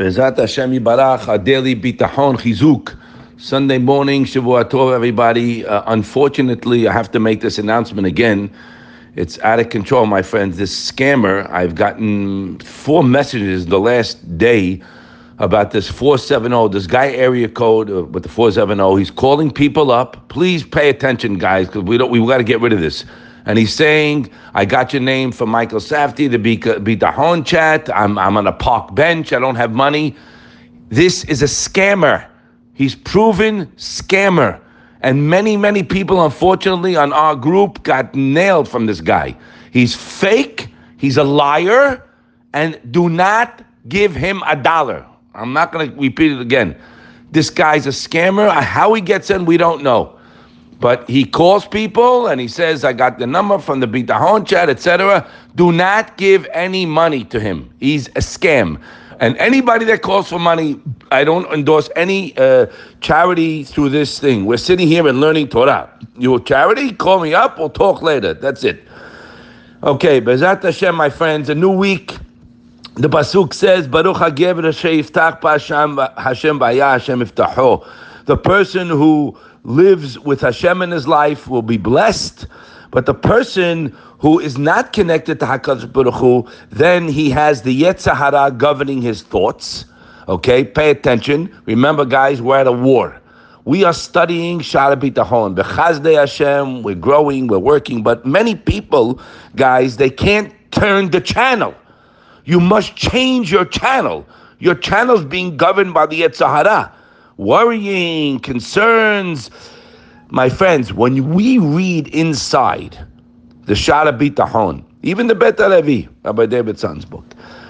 Bezat Hashem Yibarach, daily bitachon chizuk. Sunday morning, Shavua Tov, everybody. Uh, unfortunately, I have to make this announcement again. It's out of control, my friends. This scammer, I've gotten four messages the last day about this 470, this guy area code uh, with the 470. He's calling people up. Please pay attention, guys, because we don't, we've got to get rid of this and he's saying, I got your name from Michael Safdie, to be, be the Bitahon chat. I'm, I'm on a park bench. I don't have money. This is a scammer. He's proven scammer. And many, many people, unfortunately, on our group got nailed from this guy. He's fake, he's a liar, and do not give him a dollar. I'm not going to repeat it again. This guy's a scammer. How he gets in, we don't know. But he calls people and he says, I got the number from the Bitahon chat, etc. Do not give any money to him. He's a scam. And anybody that calls for money, I don't endorse any uh, charity through this thing. We're sitting here and learning Torah. You a charity? Call me up. We'll talk later. That's it. Okay, Bezat Hashem, my friends, a new week. The pasuk says, Baruch Hashem Hashem Iftaho. The person who lives with Hashem in his life will be blessed. But the person who is not connected to Hakadosh Baruch Hu, then he has the Yetzer Hara governing his thoughts. Okay, pay attention. Remember, guys, we're at a war. We are studying Shara Bitahon. Bechazde Hashem, we're growing, we're working, but many people, guys, they can't turn the channel. You must change your channel. Your channel is being governed by the Yetzer Hara worrying, concerns. My friends, when we read inside the Shara Bitahon, even the Bet Levi, Rabbi David Son's book,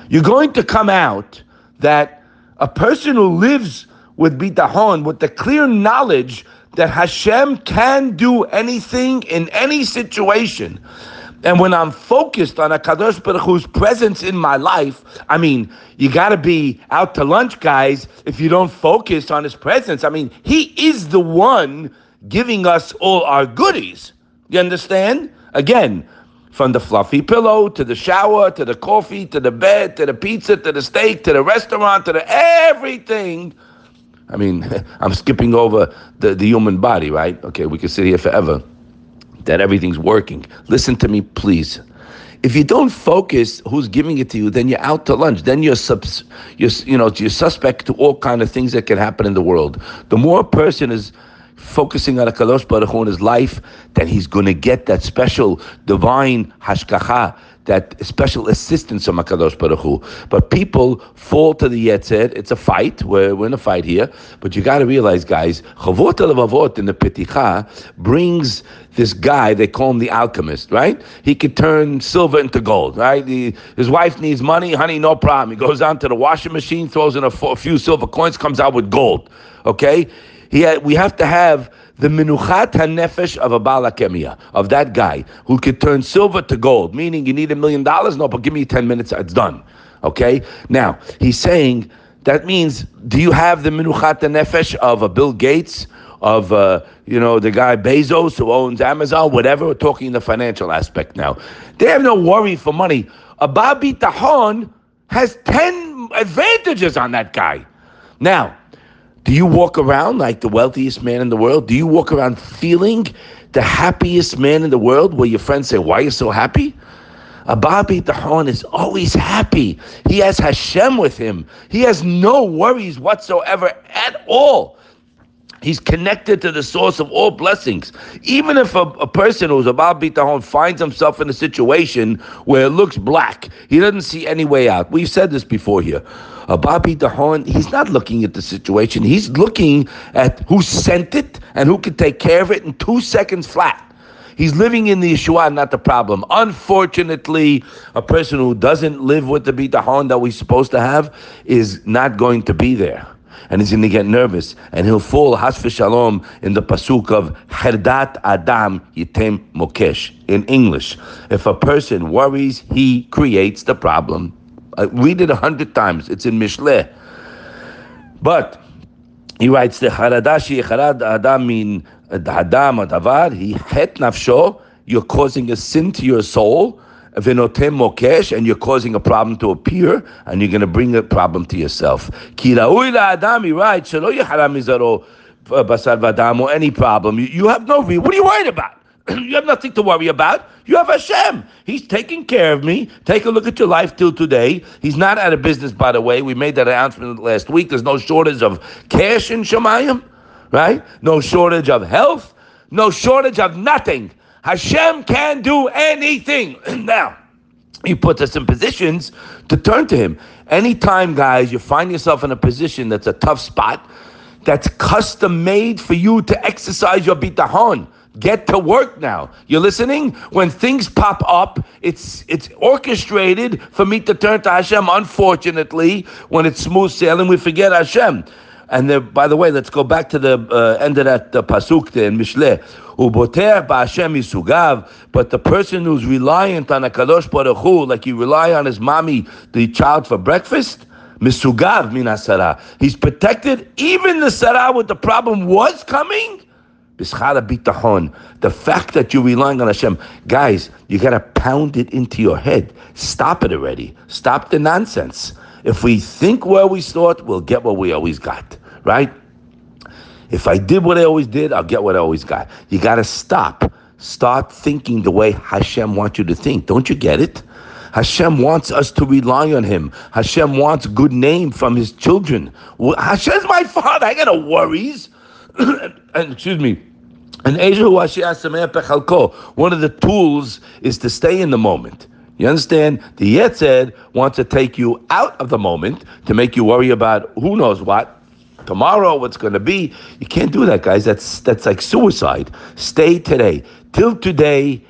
you're going to come out that a person who lives with Bitahon, with the clear knowledge that Hashem can do anything in any situation, and when I'm focused on a Kadosh Baruch Hu's presence in my life, I mean, you got to be out to lunch, guys, if you don't focus on his presence. I mean, he is the one giving us all our goodies. You understand? Again, from the fluffy pillow to the shower to the coffee to the bed to the pizza to the steak to the restaurant to the everything. I mean, I'm skipping over the, the human body, right? Okay, we could sit here forever that everything's working. Listen to me, please. If you don't focus who's giving it to you, then you're out to lunch. Then you're, subs, you're you know you're suspect to all kind of things that can happen in the world. The more a person is focusing on a Kadosh Baruch Hu in his life, then he's going to get that special divine hashgacha that special assistance of Makadosh Baruch Hu. But people fall to the Yetzer. It's a fight. We're, we're in a fight here. But you got to realize, guys, Chavot Levavot in the Peticha brings this guy, they call him the alchemist, right? He could turn silver into gold, right? He, his wife needs money, honey, no problem. He goes down to the washing machine, throws in a, a few silver coins, comes out with gold, okay? He had, we have to have the minuchat hanefesh of a balakemia, of that guy who could turn silver to gold, meaning you need a million dollars? No, but give me 10 minutes, it's done. Okay? Now, he's saying that means, do you have the minuchat hanefesh of a Bill Gates, of, uh, you know, the guy Bezos who owns Amazon, whatever? We're talking the financial aspect now. They have no worry for money. A Abba Bitachon has 10 advantages on that guy. Now, do you walk around like the wealthiest man in the world? Do you walk around feeling the happiest man in the world where your friends say, Why are you so happy? Abba Bitachon is always happy. He has Hashem with him. He has no worries whatsoever at all. He's connected to the source of all blessings. Even if a, a person who's about bitahon finds himself in a situation where it looks black, he doesn't see any way out. We've said this before here. Abba bitahon, he's not looking at the situation. He's looking at who sent it and who can take care of it in two seconds flat. He's living in the Yeshua, not the problem. Unfortunately, a person who doesn't live with the bitahon that we're supposed to have is not going to be there and he's going to get nervous, and he'll fall has shalom in the pasuk of herdat adam yitem mokesh in English. If a person worries, he creates the problem. Uh, read it a hundred times. It's in Mishle. But he writes the haradashi harad adam min adam adavar he het nafsho. You're causing a sin to your soul. V'notem mokesh, and you're causing a problem to appear, and you're going to bring a problem to yourself. Ki ra'ui la'adam, he writes, shelo yecharam mizaro uh, basar v'adam, or any problem. You, you have no. What are you worried about? you have nothing to worry about. You have Hashem. He's taking care of me. Take a look at your life till today. He's not out of business, by the way. We made that announcement last week. There's no shortage of cash in Shemayim, right? No shortage of health. No shortage of nothing. Hashem can do anything. now, he puts us in positions to turn to him. Anytime, guys, you find yourself in a position that's a tough spot, that's custom made for you to exercise your bitahon. Get to work now. You're listening? When things pop up, it's it's orchestrated for me to turn to Hashem. Unfortunately, when it's smooth sailing, we forget Hashem. And the, by the way, let's go back to the uh, end of that uh, pasuk there in Mishle. Uboter ba'Hashem yisugav. But the person who's reliant on a kadosh baruch Hu, like you rely on his mommy, the child for breakfast, misugav minasara. He's protected. Even the sarah with the problem was coming. The fact that you're relying on Hashem, guys, you got to pound it into your head. Stop it already. Stop the nonsense. If we think where we thought, we'll get what we always got, right? If I did what I always did, I'll get what I always got. You got to stop. Start thinking the way Hashem wants you to think. Don't you get it? Hashem wants us to rely on Him. Hashem wants good name from His children. Hashem's my father. I got no worries. and excuse me. And one of the tools is to stay in the moment. You understand? The Yetzer wants to take you out of the moment to make you worry about who knows what tomorrow, what's going to be. You can't do that, guys. That's that's like suicide. Stay today. Till today,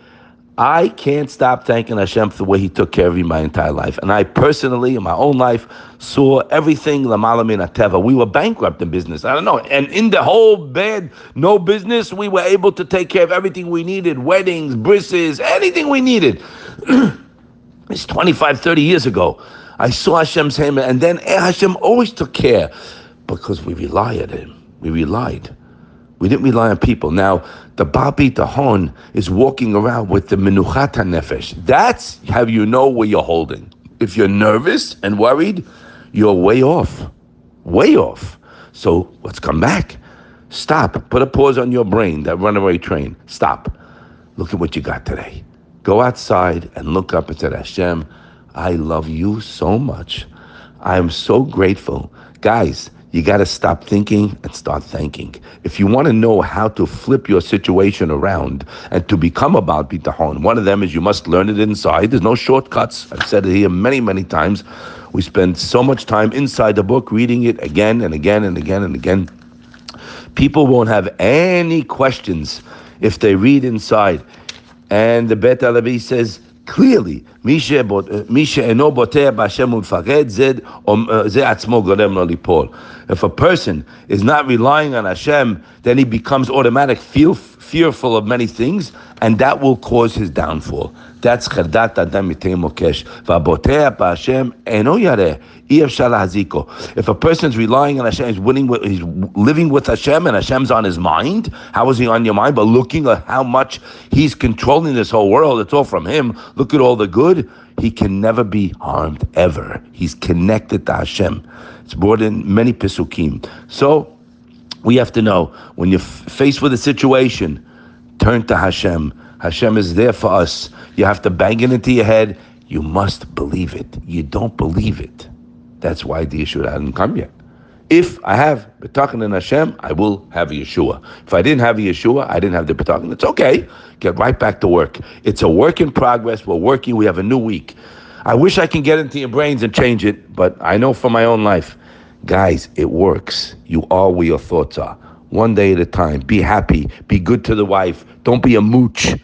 I can't stop thanking Hashem for the way He took care of me my entire life. And I personally, in my own life, saw everything Lamalamina Teva. We were bankrupt in business. I don't know. And in the whole bed, no business, we were able to take care of everything we needed weddings, brisses, anything we needed. it's 25, 30 years ago. I saw Hashem's hand, and then Hashem always took care because we relied on Him. We relied. We didn't rely on people. Now, the Babi Tahon is walking around with the Menuchat Nefesh. That's how you know where you're holding. If you're nervous and worried, you're way off. Way off. So let's come back. Stop. Put a pause on your brain, that runaway train. Stop. Look at what you got today. Go outside and look up and say, Hashem, I love you so much. I am so grateful. Guys, you got to stop thinking and start thanking. If you want to know how to flip your situation around and to become about bitahon, one of them is you must learn it inside. There's no shortcuts. I've said it here many, many times. We spend so much time inside the book reading it again and again and again and again. People won't have any questions if they read inside. And the Bet Alavi says, clearly, uh, lipol. If a person is not relying on Hashem, then he becomes automatic fearful of many things, and that will cause his downfall. That's chedat adam mokesh. V'abotea b'Hashem eno yareh. If a person is relying on Hashem, he's winning, with, he's living with Hashem, and Hashem's on his mind. How is he on your mind? But looking at how much he's controlling this whole world, it's all from him. Look at all the good. He can never be harmed ever. He's connected to Hashem. It's brought in many pisukim. So we have to know when you're faced with a situation, turn to Hashem. Hashem is there for us. You have to bang it into your head. You must believe it. You don't believe it. That's why the Yeshua hadn't come yet. If I have B'tachen in Hashem, I will have a Yeshua. If I didn't have a Yeshua, I didn't have the B'tachen. It's okay. Get right back to work. It's a work in progress. We're working. We have a new week. I wish I can get into your brains and change it, but I know from my own life, guys, it works. You are where your thoughts are. One day at a time. Be happy. Be good to the wife. Don't be a mooch.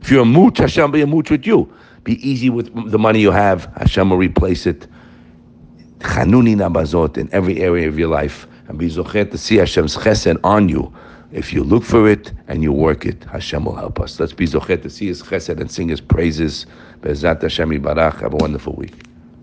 If you're a mooch, Hashem will be a mooch with you. Be easy with the money you have. Hashem will replace it chanuni nabazot in every area of your life and be zochet to see Hashem's chesed on you. If you look for it and you work it, Hashem will help us. Let's be zochet to see His chesed and sing His praises. Bezat Hashem Have a wonderful week.